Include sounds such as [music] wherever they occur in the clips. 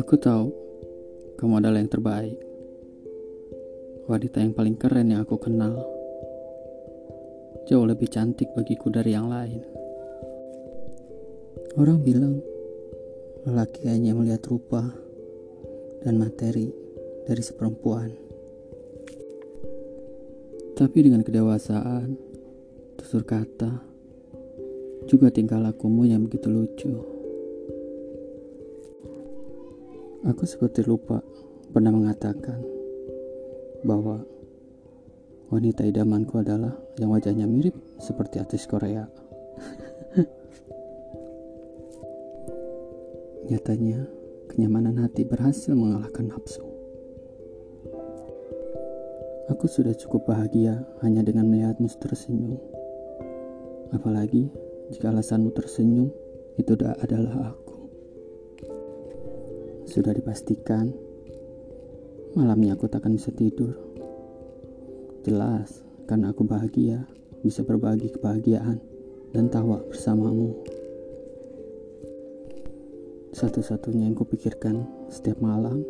Aku tahu kamu adalah yang terbaik. Wanita yang paling keren yang aku kenal. Jauh lebih cantik bagiku dari yang lain. Orang bilang lelaki hanya melihat rupa dan materi dari seperempuan. Tapi dengan kedewasaan, tutur kata, juga tingkah lakumu yang begitu lucu. Aku seperti lupa pernah mengatakan bahwa wanita idamanku adalah yang wajahnya mirip seperti artis Korea. [laughs] Nyatanya, kenyamanan hati berhasil mengalahkan nafsu. Aku sudah cukup bahagia hanya dengan melihatmu tersenyum. Apalagi jika alasanmu tersenyum itu adalah aku. Sudah dipastikan, malamnya aku takkan bisa tidur. Jelas, karena aku bahagia bisa berbagi kebahagiaan dan tawa bersamamu. Satu-satunya yang kupikirkan setiap malam,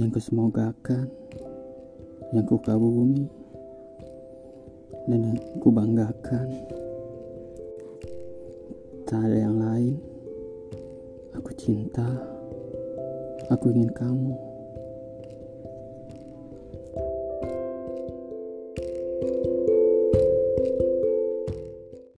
yang kusemogakan, yang kukagumi, dan yang kubanggakan. Tak ada yang lain Aku cinta, aku ingin kamu.